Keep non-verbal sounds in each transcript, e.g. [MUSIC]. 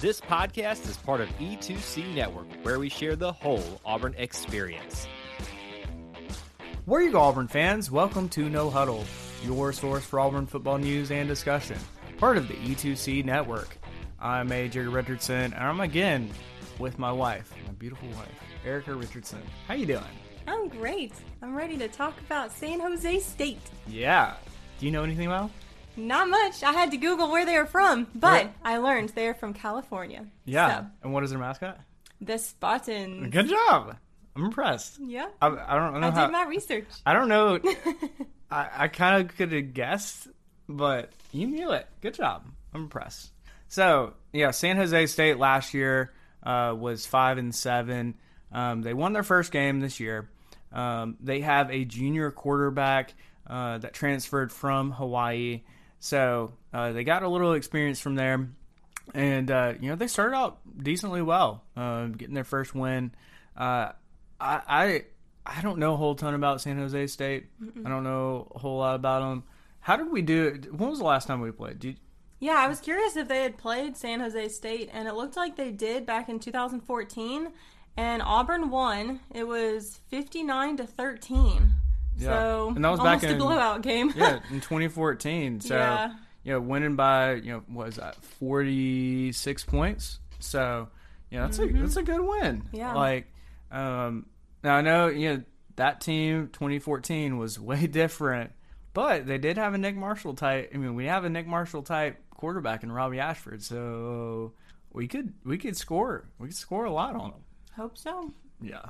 This podcast is part of E2C Network, where we share the whole Auburn experience. Where you go, Auburn fans? Welcome to No Huddle, your source for Auburn football news and discussion, part of the E2C Network. I'm AJ Richardson, and I'm again with my wife, my beautiful wife, Erica Richardson. How you doing? I'm great. I'm ready to talk about San Jose State. Yeah. Do you know anything about? Not much. I had to Google where they're from, but Where- I learned they're from California. Yeah. So, And what is their mascot? the Spartans. Good job. I'm impressed. Yeah. I, I don't know I how. did my research. I don't know. [LAUGHS] I, I kind of could have guessed, but you knew it. Good job. I'm impressed. So yeah, San Jose State last year uh, was five and seven. Um, they won their first game this year. Um, they have a junior quarterback uh, that transferred from Hawaii, so uh, they got a little experience from there. And uh, you know they started out decently well, uh, getting their first win. Uh, I, I I don't know a whole ton about San Jose State. I don't know a whole lot about them. How did we do? When was the last time we played? Did, Yeah, I was curious if they had played San Jose State, and it looked like they did back in 2014. And Auburn won. It was 59 to 13. Yeah. So And that was back in- a blowout game. yeah, [LAUGHS] in 2014. So Yeah. you know, winning by you know what was that 46 points. So yeah, that's a that's a good win. Mm-hmm. Yeah. Like, um, now I know you know that team 2014 was [LAUGHS] way different, but they did have a Nick Marshall type. I mean, we have a Nick Marshall type quarterback in Robbie Ashford, so we could we could score we could score a lot on them. Hope so. Yeah.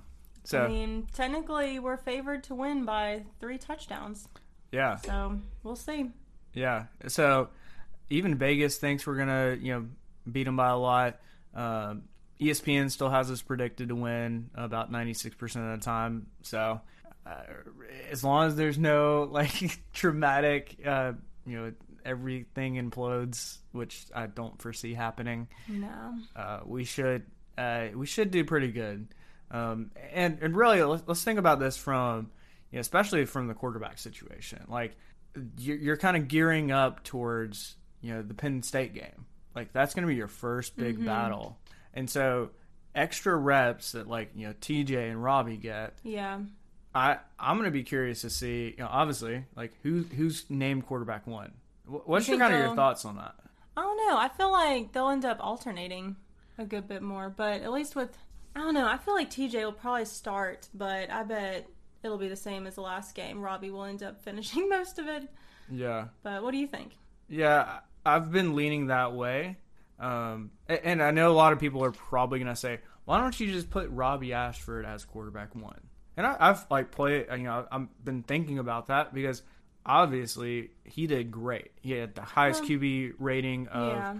So I mean, technically, we're favored to win by three touchdowns. yeah. So we'll see. Yeah. So even Vegas thinks we're gonna, you know, beat them by a lot. Um, ESPN still has us predicted to win about ninety six percent of the time. So uh, as long as there's no [LAUGHS] like traumatic, uh, you know, everything implodes, which I don't foresee happening. No. Uh, we should uh, we should do pretty good. Um, and and really, let's, let's think about this from, you know, especially from the quarterback situation. Like you're, you're kind of gearing up towards you know the Penn State game. Like that's going to be your first big battle, and so extra reps that like you know TJ and Robbie get. Yeah. I I'm going to be curious to see. You know, obviously, like who who's named quarterback one. What's You your kind of your thoughts on that? I don't know. I feel like they'll end up alternating a good bit more, but at least with I don't know. I feel like TJ will probably start, but I bet it'll be the same as the last game. Robbie will end up [LAUGHS] finishing most of it. Yeah. But what do you think? Yeah, I've been leaning that way. Um, and I know a lot of people are probably going to say, why don't you just put Robbie Ashford as quarterback one? And I, I've like played, you know, I've been thinking about that because obviously he did great. He had the highest QB rating of, yeah.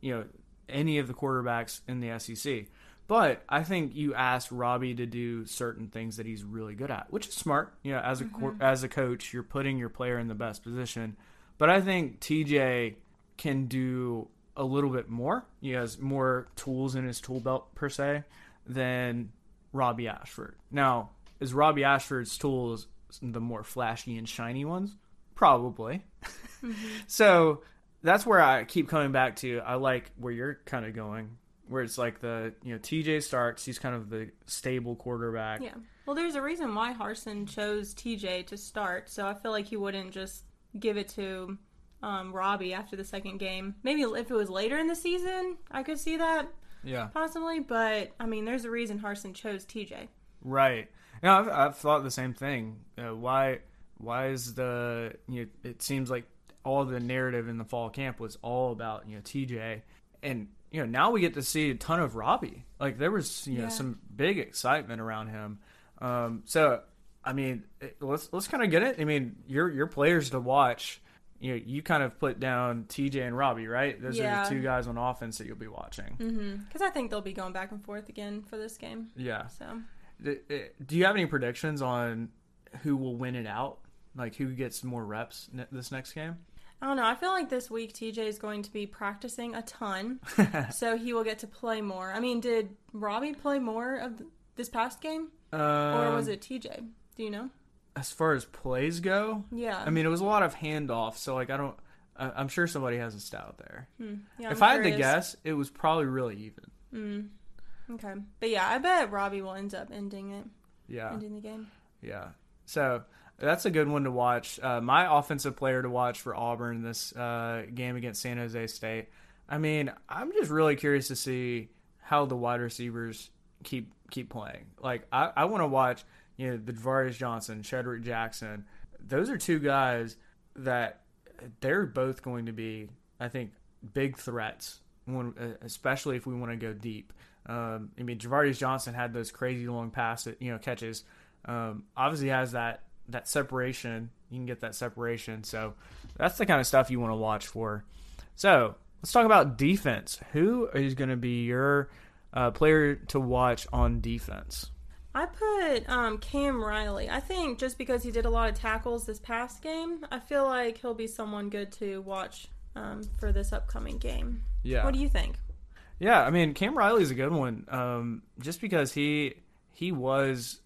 you know, any of the quarterbacks in the SEC. But I think you ask Robbie to do certain things that he's really good at, which is smart. You know, as a Mm-hmm. as a coach, you're putting your player in the best position. But I think TJ can do a little bit more. He has more tools in his tool belt per se than Robbie Ashford. Now, is Robbie Ashford's tools the more flashy and shiny ones? Probably. [LAUGHS] So that's where I keep coming back to. I like where you're kind of going, where it's like the you know TJ starts. He's kind of the stable quarterback. Yeah. Well, there's a reason why Harsin chose TJ to start, so I feel like he wouldn't just give it to um, Robbie after the second game. Maybe if it was later in the season, I could see that Yeah. possibly, but I mean, there's a reason Harsin chose TJ. Right. Now I've, I've thought the same thing. Uh, why why is the you know it seems like all the narrative in the fall camp was all about you know TJ and you know now we get to see a ton of Robbie. Like there was you know some big excitement around him. Um, so I mean let's let's kind of get it. I mean your your players to watch. You know, you kind of put down TJ and Robbie, right? Those are the two guys on offense that you'll be watching. Because I think they'll be going back and forth again for this game. Yeah. So uh, Do you have any predictions on who will win it out? Like who gets more reps this next game? I don't know. I feel like this week TJ is going to be practicing a ton, [LAUGHS] so he will get to play more. I mean, did Robbie play more of this past game, or was Um, it TJ? Do you know? as far as plays go? Yeah. I mean, it was a lot of handoffs, so like I don't, I- I'm sure somebody has a stout there. Hmm. Yeah, if I'm I had to guess, it was probably really even. Mm. Okay, but yeah, I bet Robbie will end up ending it, Yeah. ending the game. Yeah. So that's a good one to watch. Uh, my offensive player to watch for Auburn this uh, game against San Jose State. I mean, I'm just really curious to see how the wide receivers keep keep playing. Like, I, I want to watch, you know, the Ja'Varrius Johnson, Shedrick Jackson. Those are two guys that they're both going to be, I think, big threats. When, uh, especially if we want to go deep. Um, I mean, Ja'Varrius Johnson had those crazy long pass, you know, catches um, obviously has that that separation. You can get that separation. So that's the kind of stuff you want to watch for. So let's talk about defense. Who is going to be your uh, player to watch on defense? I put um, Cam Riley. I think just because he did a lot of tackles this past game, I feel like he'll be someone good to watch um, for this upcoming game. Yeah. What do you think? Yeah, I mean Cam Riley's a good one, um, just because he he was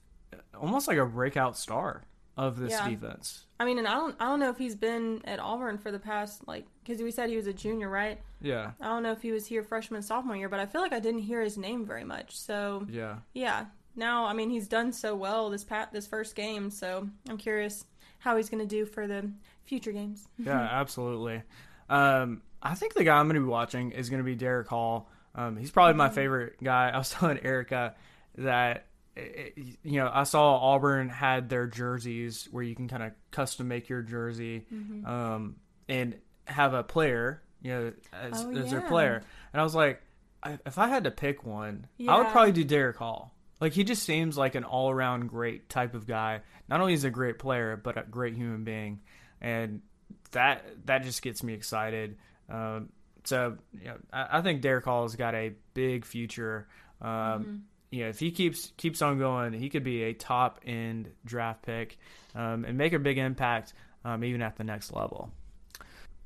almost like a breakout star of this Yeah. defense. I mean, and I don't, I don't know if he's been at Auburn for the past like because we said he was a junior, right? Yeah, I don't know if he was here freshman sophomore year, but I feel like I didn't hear his name very much. So yeah, yeah, now I mean he's done so well this pat this first game, so I'm curious how he's going to do for the future games. [LAUGHS] yeah, absolutely. Um, I think the guy I'm going to be watching is going to be Derick Hall. Um, he's probably my favorite guy. I was [LAUGHS] telling Erica that eh, you know I saw Auburn had their jerseys where you can kind of custom make your jersey um, and have a player, you know, as, Oh, as their player. And I was like, I, if I had to pick one, I would probably do Derick Hall. Like he just seems like an all around great type of guy. Not only is he a great player, but a great human being, and that that just gets me excited. Um, so you know, I, I think Derick Hall has got a big future. Um, You know, if he keeps keeps on going, he could be a top end draft pick um, and make a big impact um, even at the next level.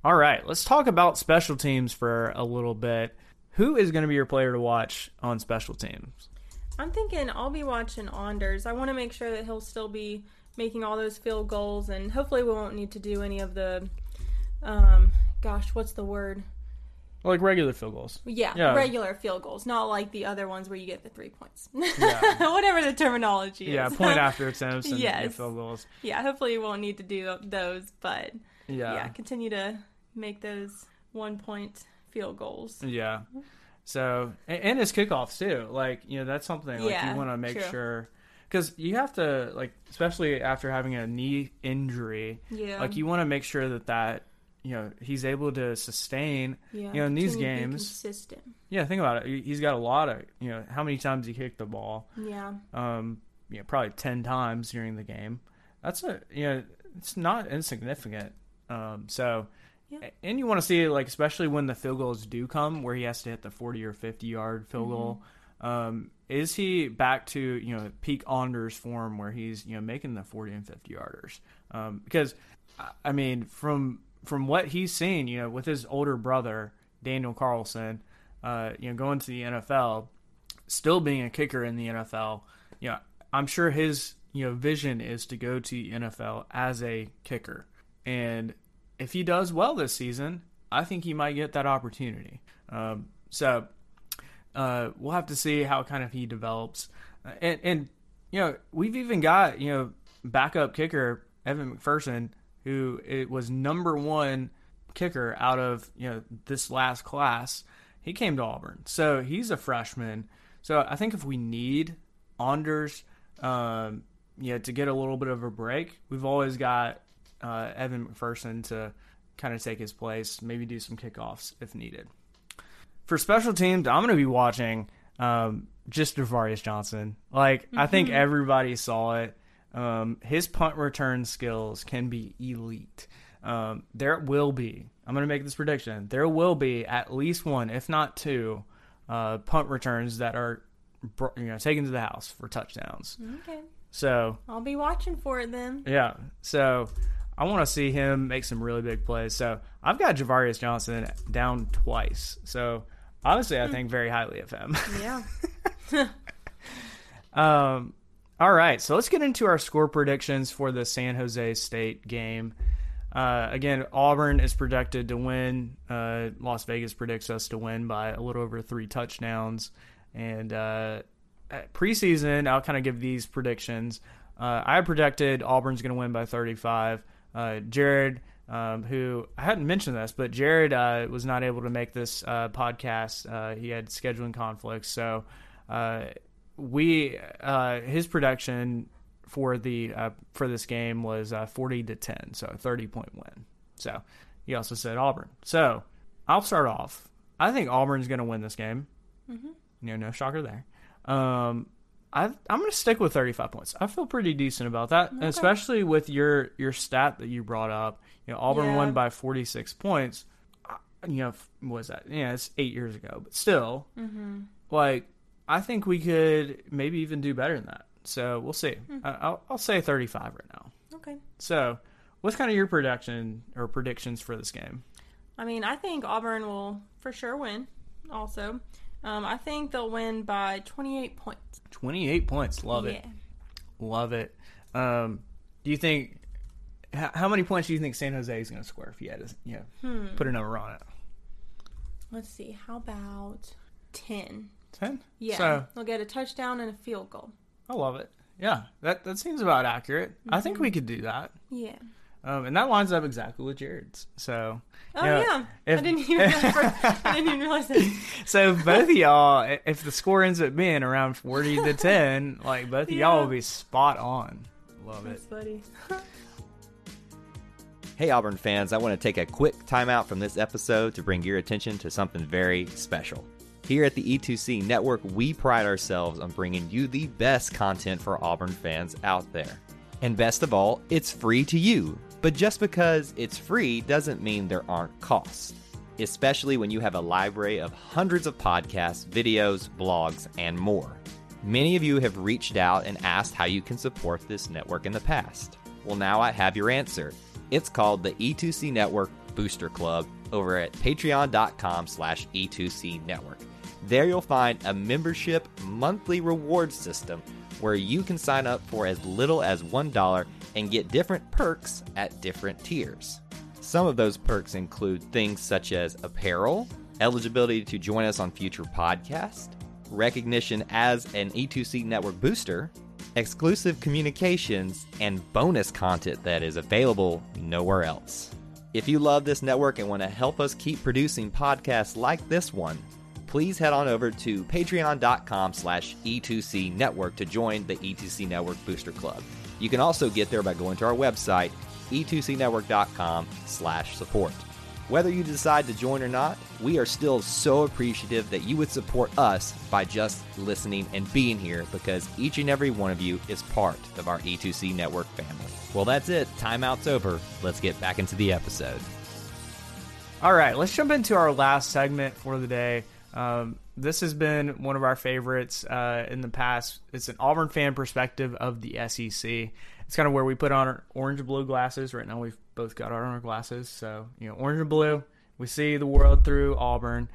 All right, let's talk about special teams for a little bit. Who is going to be your player to watch on special teams? I'm thinking I'll be watching Anders. I want to make sure that he'll still be making all those field goals, and hopefully we won't need to do any of the, um, gosh, what's the word? Like regular field goals. Yeah, Yeah. regular field goals, not like the other ones where you get the three points. [LAUGHS] Yeah. Whatever the terminology is. Yeah, point [LAUGHS] after attempts and Yes. field goals. yeah, hopefully you won't need to do those, but Yeah. yeah, continue to make those one point field goals. Yeah. So and, and his kickoffs too. Like you know that's something like Yeah, you want to make true. sure because you have to like especially after having a knee injury, Yeah. like you want to make sure that that you know he's able to sustain. yeah, you know, in these continue to be games- consistent. Yeah, think about it. He- He's got a lot of you know how many times he kicked the ball. Yeah, Um, you know, probably ten times during the game. That's a you know it's not insignificant. Um, so. Yeah. And you want to see like especially when the field goals do come, where he has to hit the forty or fifty yard field Mm-hmm. goal. Um, is he back to you know peak Anders form where he's you know making the forty and fifty yarders? Um, because I mean from from what he's seen, you know, with his older brother Daniel Carlson, uh, you know, going to the NFL, still being a kicker in the NFL, you know, I'm sure his you know vision is to go to the NFL as a kicker, and if he does well this season, I think he might get that opportunity. Um, so uh, we'll have to see how kind of he develops, and and you know we've even got you know backup kicker Evan McPherson who it was number one kicker out of you know this last class. He came to Auburn, so he's a freshman. So I think if we need Anders, um, you know, to get a little bit of a break, we've always got uh, Evan McPherson to kind of take his place, maybe do some kickoffs if needed. For special teams, I'm going to be watching um, just Ja'Varrius Johnson. Like I think everybody saw it. Um, his punt return skills can be elite. Um, there will be. I'm going to make this prediction. There will be at least one, if not two, uh, punt returns that are you know taken to the house for touchdowns. okay. So I'll be watching for it then. yeah. So I want to see him make some really big plays. So I've got Ja'Varrius Johnson down twice. So honestly, I think very highly of him. Yeah. [LAUGHS] um, all right. So let's get into our score predictions for the San Jose State game. Uh, again, Auburn is projected to win. Uh, Las Vegas predicts us to win by a little over three touchdowns. And uh, preseason, I'll kind of give these predictions. Uh, I projected Auburn's going to win by 35. Uh, Jared, um, who I hadn't mentioned this, but Jared uh, was not able to make this podcast. he had scheduling conflicts, so we his production for the uh, for this game was uh, 40 to 10, so a 30 point win. So he also said Auburn. So I'll start off. I think Auburn's going to win this game. Mm-hmm. You know, no shocker there. Um, I, am going to stick with 35 points. I feel pretty decent about that, okay. especially with your your stat that you brought up. You know, Auburn yeah. won by 46 points. You know, was that? Yeah, it's eight years ago, but still, mm-hmm. like I think we could maybe even do better than that. So we'll see. Hmm. I'll, I'll say 35 right now. Okay. So, what's kind of your prediction or predictions for this game? I mean, I think Auburn will for sure win. Also, um, I think they'll win by 28 points. 28 points. Love yeah. it. Love it. Um, do you think? How, how, many points do you think San Jose is going to score if you had to, you know, hmm. put a number on it? Let's see. How about 10? 10? Yeah. So, they'll get a touchdown and a field goal. I love it. Yeah, that that seems about accurate. Mm-hmm. I think we could do that. Yeah. Um, and that lines up exactly with Jared's. So. Oh you know, yeah, if, I didn't even I didn't even realize that. [LAUGHS] So both of y'all, if the score ends up being around forty to [LAUGHS] ten, like both of y'all will be spot on. Love That's it. Buddy. [LAUGHS] hey Auburn fans, I want to take a quick timeout from this episode to bring your attention to something very special. Here at the E2C Network, we pride ourselves on bringing you the best content for Auburn fans out there. And best of all, it's free to you. But just because it's free doesn't mean there aren't costs, especially when you have a library of hundreds of podcasts, videos, blogs, and more. Many of you have reached out and asked how you can support this network in the past. Well, now I have your answer. It's called the E2C Network Booster Club over at patreon.com slash E2C Network. There you'll find a membership monthly reward system where you can sign up for as little as $1 and get different perks at different tiers. Some of those perks include things such as apparel, eligibility to join us on future podcasts, recognition as an E2C network booster, exclusive communications, and bonus content that is available nowhere else. If you love this network and want to help us keep producing podcasts like this one, please head on over to patreon.com slash E2C Network to join the E2C Network Booster Club. You can also get there by going to our website, e2cnetwork.com slash support. Whether you decide to join or not, we are still so appreciative that you would support us by just listening and being here because each and every one of you is part of our E2C network family. Well, that's it. Timeout's over. Let's get back into the episode. All right, let's jump into our last segment for the day. Um, this has been one of our favorites uh, in the past. It's an Auburn fan perspective of the SEC. It's kind of where we put on our orange and blue glasses. Right now, we've both got our orange glasses. So, you know, orange and blue, we see the world through Auburn.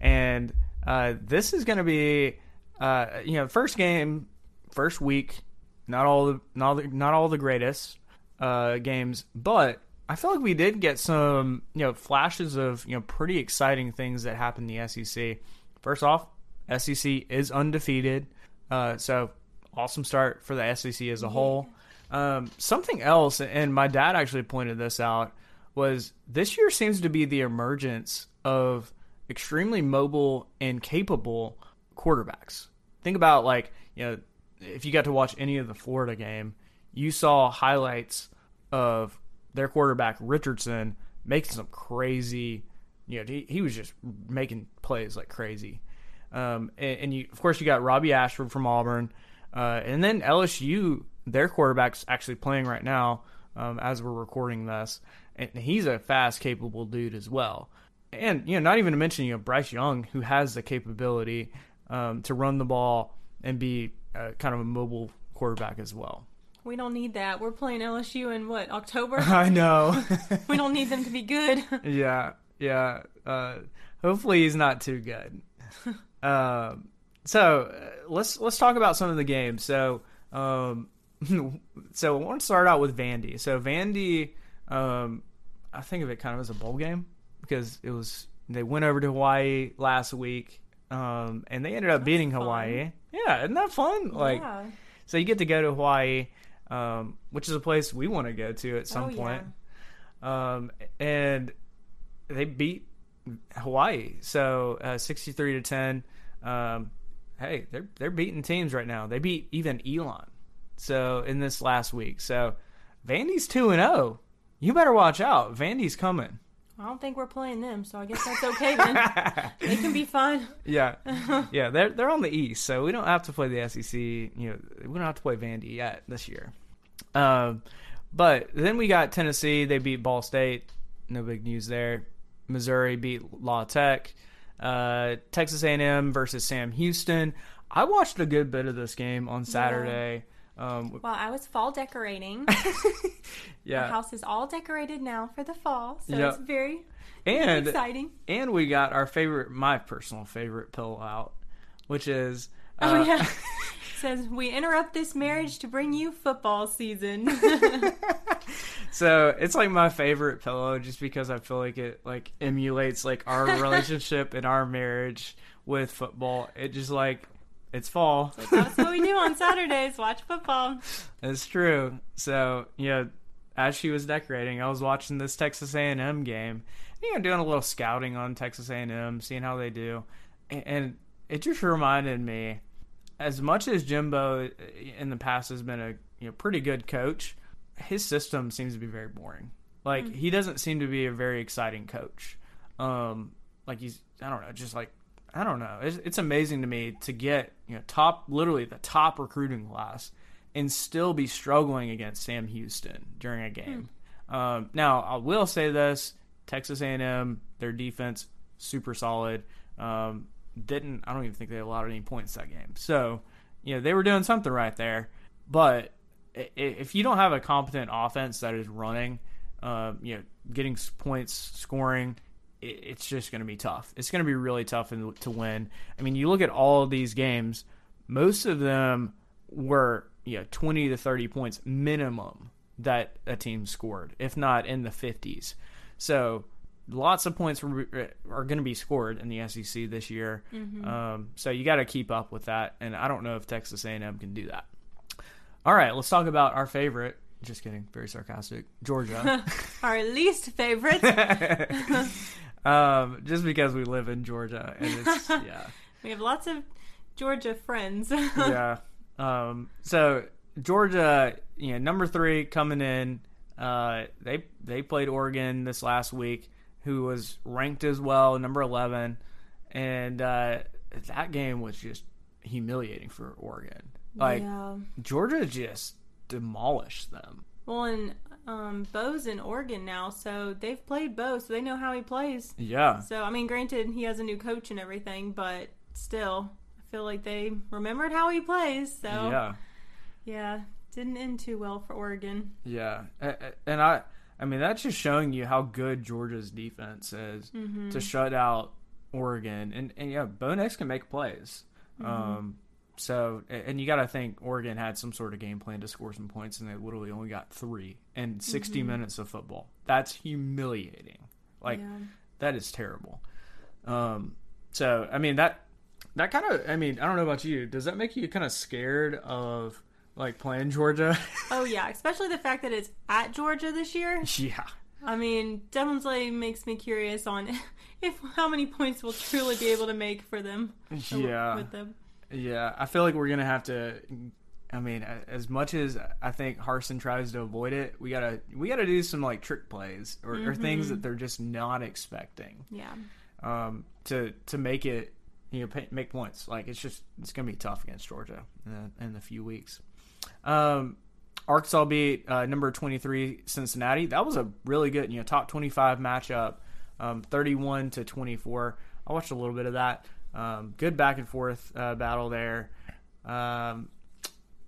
And uh, this is going to be, uh, you know, first game, first week. Not all the not the, not all the greatest uh, games, but I feel like we did get some, you know, flashes of, you know, pretty exciting things that happened in the SEC. First off, SEC is undefeated. Uh, so awesome start for the SEC as a whole. Um, something else, and my dad actually pointed this out, was this year seems to be the emergence of extremely mobile and capable quarterbacks. Think about like, you know, if you got to watch any of the Florida game, you saw highlights of their quarterback Richardson making some crazy, you know, he, he was just making plays like crazy. Um, and, and, you, of course, you got Robbie Ashford from Auburn, uh, and then LSU, their quarterback's actually playing right now um, as we're recording this, and he's a fast, capable dude as well. And you know, not even to mention you know Bryce Young, who has the capability um, to run the ball and be uh, kind of a mobile quarterback as well. We don't need that. We're playing LSU in what October. [LAUGHS] I know. [LAUGHS] we don't need them to be good. [LAUGHS] yeah, yeah. Uh, hopefully, he's not too good. Um, so uh, let's let's talk about some of the games. So, um, so I want to start out with Vandy. So Vandy, um, I think of it kind of as a bowl game because it was they went over to Hawaii last week, um, and they ended up beating fun. Hawaii. Yeah, isn't that fun? Like, yeah. so you get to go to Hawaii, um, which is a place we want to go to at some Oh, point. Um, and they beat Hawaii, so uh, sixty-three to ten. Um, hey, they're they're beating teams right now. They beat even Elon. So in this last week, so Vandy's two and zero. You better watch out. Vandy's coming. I don't think we're playing them, so I guess that's okay then. [LAUGHS] they can be fun. Yeah, [LAUGHS] yeah. They're they're on the East, so we don't have to play the SEC. You know, we don't have to play Vandy yet this year. Um, but then we got Tennessee. They beat Ball State. No big news there. Missouri beat La Tech. Uh, Texas A&M versus Sam Houston. I watched a good bit of this game on Saturday. Um, Well, I was fall decorating. [LAUGHS] yeah, The house is all decorated now for the fall, so Yep. it's very and exciting. and we got our favorite, my personal favorite pillow out, which is Oh uh, yeah. [LAUGHS] Says we interrupt this marriage to bring you football season. [LAUGHS] So it's like my favorite pillow just because I feel like it like emulates like our relationship and our marriage with football. It just like it's fall. That's what we do on Saturdays. Watch football. It's true. So, you know, as she was decorating, I was watching this Texas A&M game. You know, doing a little scouting on Texas A&M, seeing how they do. And, and it just reminded me as much as Jimbo in the past has been a, you know, pretty good coach, his system seems to be very boring. Like he doesn't seem to be a very exciting coach. Um like he's I don't know, just like I don't know. It's, it's amazing to me to get you know top, literally the top recruiting class, and still be struggling against Sam Houston during a game. Um, now I will say this: Texas A&M, their defense super solid. Um, didn't I don't even think they allowed any points that game. So you know they were doing something right there. But if you don't have a competent offense that is running, um, you know, getting points, scoring, it's just going to be tough. It's going to be really tough in, to win. I mean, you look at all of these games; most of them were you know twenty to thirty points minimum that a team scored, if not in the fifties. So lots of points were, are going to be scored in the SEC this year. Um, so you got to keep up with that, and I don't know if Texas A&M can do that. All right, let's talk about our favorite. Just kidding, very sarcastic. Georgia. [LAUGHS] Our least favorite. [LAUGHS] [LAUGHS] um, just because we live in Georgia, and it's [LAUGHS] yeah, we have lots of Georgia friends. [LAUGHS] yeah. Um, so Georgia, you know, number three coming in. Uh, they they played Oregon this last week, who was ranked as well, number eleven, and uh, that game was just humiliating for Oregon. Like yeah. Georgia just demolished them. Well, and um, Bo's in Oregon now, so they've played Bo, so they know how he plays. Yeah, So, I mean, granted, he has a new coach and everything, but still, I feel like they remembered how he plays. So, yeah. yeah, didn't end too well for Oregon. Yeah, and I, I mean, that's just showing you how good Georgia's defense is Mm-hmm. to shut out Oregon, and and yeah, Bo Nix can make plays. Mm-hmm. Um, so and you got to think Oregon had some sort of game plan to score some points, and they literally only got three in 60 Mm-hmm. minutes of football. That's humiliating. Like yeah. that is terrible. Um, so I mean that that kind of I mean I don't know about you. Does that make you kind of scared of like playing Georgia? Oh, yeah, especially the fact that it's at Georgia this year. [LAUGHS] yeah. I mean, definitely makes me curious on [LAUGHS] if how many points we'll truly be able to make for them. Yeah. With them. Yeah, I feel like we're gonna have to. I mean, as much as I think Harsin tries to avoid it, we gotta we gotta do some like trick plays or, or things that they're just not expecting Yeah. um, to to make it you know pay, make points. Like it's just it's gonna be tough against Georgia in a, in a few weeks. Um, Arkansas beat uh, number twenty three Cincinnati. That was a really good you know top twenty five matchup, um, thirty one to twenty four. I watched a little bit of that. Um, good back and forth uh, battle there. Um,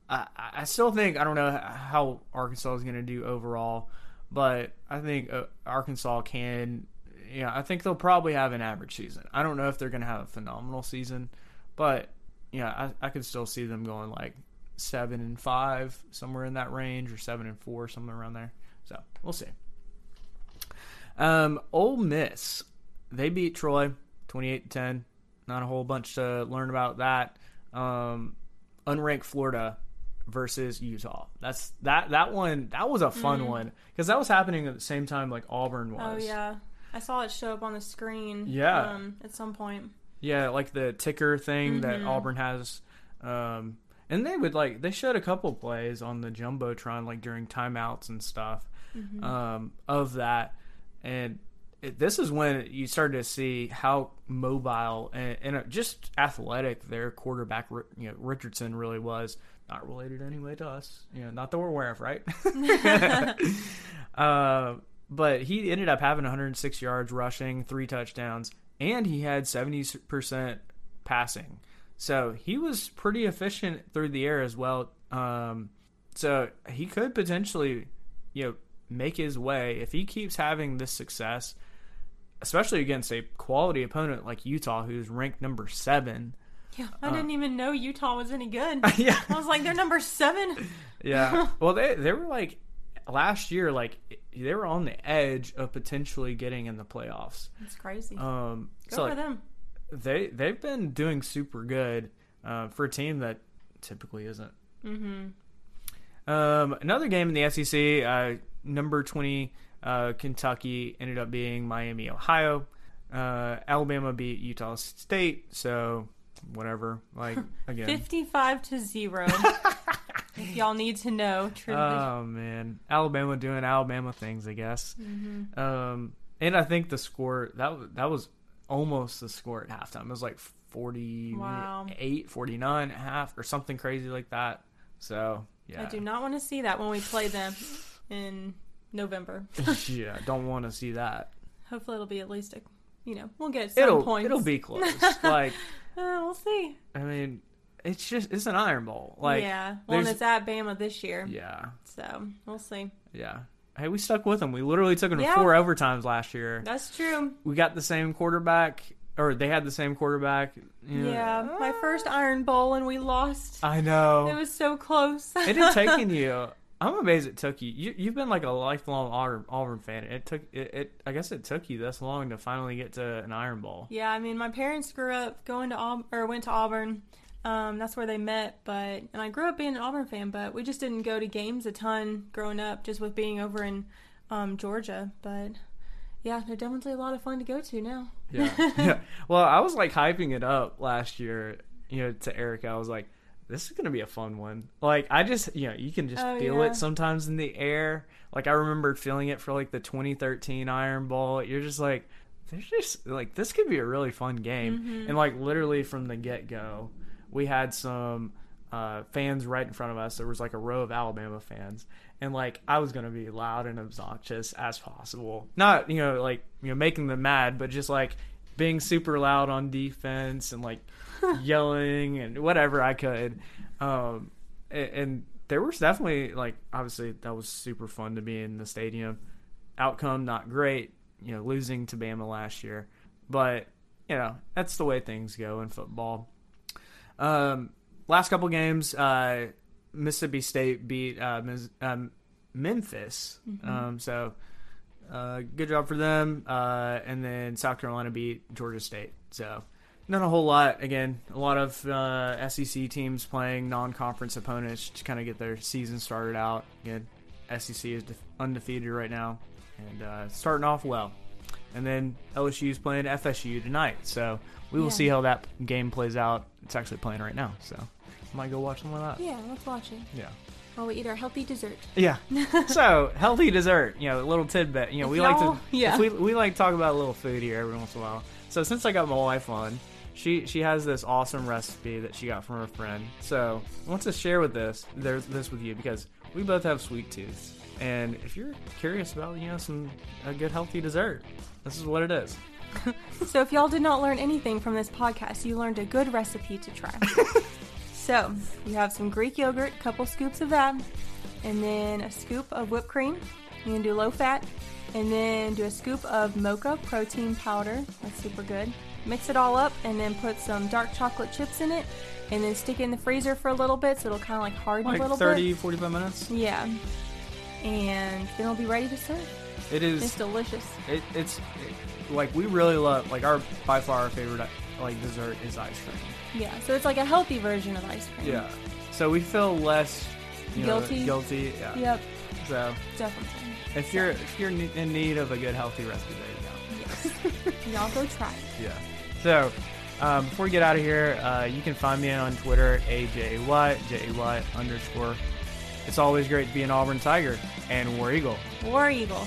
I, I still think I don't know how Arkansas is going to do overall, but I think uh, Arkansas can. Yeah, I think they'll probably have an average season. I don't know if they're going to have a phenomenal season, but yeah, I, I could still see them going like seven and five, somewhere in that range, or seven and four, somewhere around there. So we'll see. Um, Ole Miss, they beat Troy, twenty-eight to ten. Not a whole bunch to learn about that. Um, unranked Florida versus Utah. That's that that one. That was a fun one because that was happening at the same time like Auburn was. Mm. Oh yeah, I saw it show up on the screen. Yeah. Um, at some point. Yeah, like the ticker thing that Mm-hmm. Auburn has. Um, and they would like they showed a couple plays on the jumbotron like during timeouts and stuff Mm-hmm. um, of that, and this is when you started to see how mobile and, and uh, just athletic their quarterback, you know, Richardson really was. Not related anyway to us, you know, not that we're aware of, right? [LAUGHS] uh, but he ended up having 106 yards rushing, three touchdowns, and he had 70% passing. So he was pretty efficient through the air as well. Um, so he could potentially, you know, make his way if he keeps having this success, especially against a quality opponent like Utah, who's ranked number seven. Yeah, I didn't even know Utah was any good. [LAUGHS] yeah, I was like, they're number seven. [LAUGHS] yeah. Well, they they were like last year, like they were on the edge of potentially getting in the playoffs. That's crazy. Um, Go so for like, them. they they've been doing super good uh, for a team that typically isn't. Mm-hmm. Um, another game in the SEC, uh, number twenty, uh, Kentucky ended up being Miami, Ohio. Uh, Alabama beat Utah State, so whatever. Like [LAUGHS] again, Fifty-five to zero. [LAUGHS] if y'all need to know, truly. Oh man, Alabama doing Alabama things, I guess. Um, and I think the score that that was almost the score at halftime. It was like 48, Wow. 49 at half, or something crazy like that. So yeah, I do not want to see that when we play them in November. [LAUGHS] yeah, don't want to see that. Hopefully, it'll be at least a, you know, we'll get some It'll points. it'll be [LAUGHS] close. like Uh, we'll see. I mean, it's just it's an Iron Bowl. Like yeah. Well, and it's at Bama this year, yeah, so we'll see. yeah. Hey, we stuck with them. We literally took them to four overtimes last year. That's true. we got the same quarterback, or they had the same quarterback. you know. Yeah, my first Iron Bowl, and we lost. I know. It was so close. it had taken [LAUGHS] you. I'm amazed it took you. you you've been like a lifelong Auburn, Auburn fan. It took it, it. I guess it took you this long to finally get to an Iron Bowl. Yeah, I mean, my parents grew up going to Auburn or went to Auburn. Um, that's where they met, but and I grew up being an Auburn fan, but we just didn't go to games a ton growing up, just with being over in um, Georgia. But yeah, they're definitely a lot of fun to go to now. Yeah. [LAUGHS] yeah. Well, I was like hyping it up last year. You know, to Erica, I was like, "This is gonna be a fun one." Like, I just, you know, you can just Oh, feel yeah. it sometimes in the air. Like, I remember feeling it for like the 2013 Iron Bowl. You're just like, "There's just like this could be a really fun game." Mm-hmm. And like literally from the get go, we had some uh, fans right in front of us. There was like a row of Alabama fans, and like I was gonna be loud and obnoxious as possible. Not you know like you know making them mad, but just like being super loud on defense and like [LAUGHS] yelling and whatever I could. Um, and, and there was definitely like obviously that was super fun to be in the stadium. Outcome not great, you know, losing to Bama last year, but you know that's the way things go in football. Um, last couple games, uh, Mississippi State beat uh, um, Memphis. Um, so uh, good job for them. Uh, and then South Carolina beat Georgia State. So not a whole lot. Again, a lot of uh, SEC teams playing non-conference opponents to kind of get their season started out. Again, SEC is def- undefeated right now and uh, starting off well. And then LSU is playing FSU tonight. So we will Yeah. see how that game plays out. It's actually playing right now. So might go watch some of that. Yeah, let's watch it Yeah. while we eat our healthy dessert. Yeah. [LAUGHS] so healthy dessert, you know, a little tidbit. You know, If we like to yeah. if we we like to talk about a little food here every once in a while. So since I got my wife on, she she has this awesome recipe that she got from her friend. So I want to share with this there's this with you because we both have sweet tooths. And if you're curious about, you know, some a good healthy dessert, this is what it is. [LAUGHS] So, if y'all did not learn anything from this podcast, you learned a good recipe to try. [LAUGHS] so, you have some Greek yogurt, a couple scoops of that, and then a scoop of whipped cream. You can do low fat, and then do a scoop of mocha protein powder. That's super good. Mix it all up, and then put some dark chocolate chips in it, and then stick it in the freezer for a little bit so it'll kind of like harden Like a little 30, bit. 45 minutes. Yeah. And then it'll be ready to serve. It is. It's delicious. It, it's it, like we really love like our by far our favorite like dessert is ice cream. Yeah, so it's like a healthy version of ice cream. Yeah. So we feel less you know, Guilty? guilty. Yeah. Yep, So definitely. If you're if you're in need of a good healthy recipe, there you go. Yes. [LAUGHS] Y'all go try it. Yeah. So, um, before we get out of here, uh, you can find me on Twitter, AJY, J-A-Y underscore. It's always great to be an Auburn Tiger and War Eagle. War Eagle.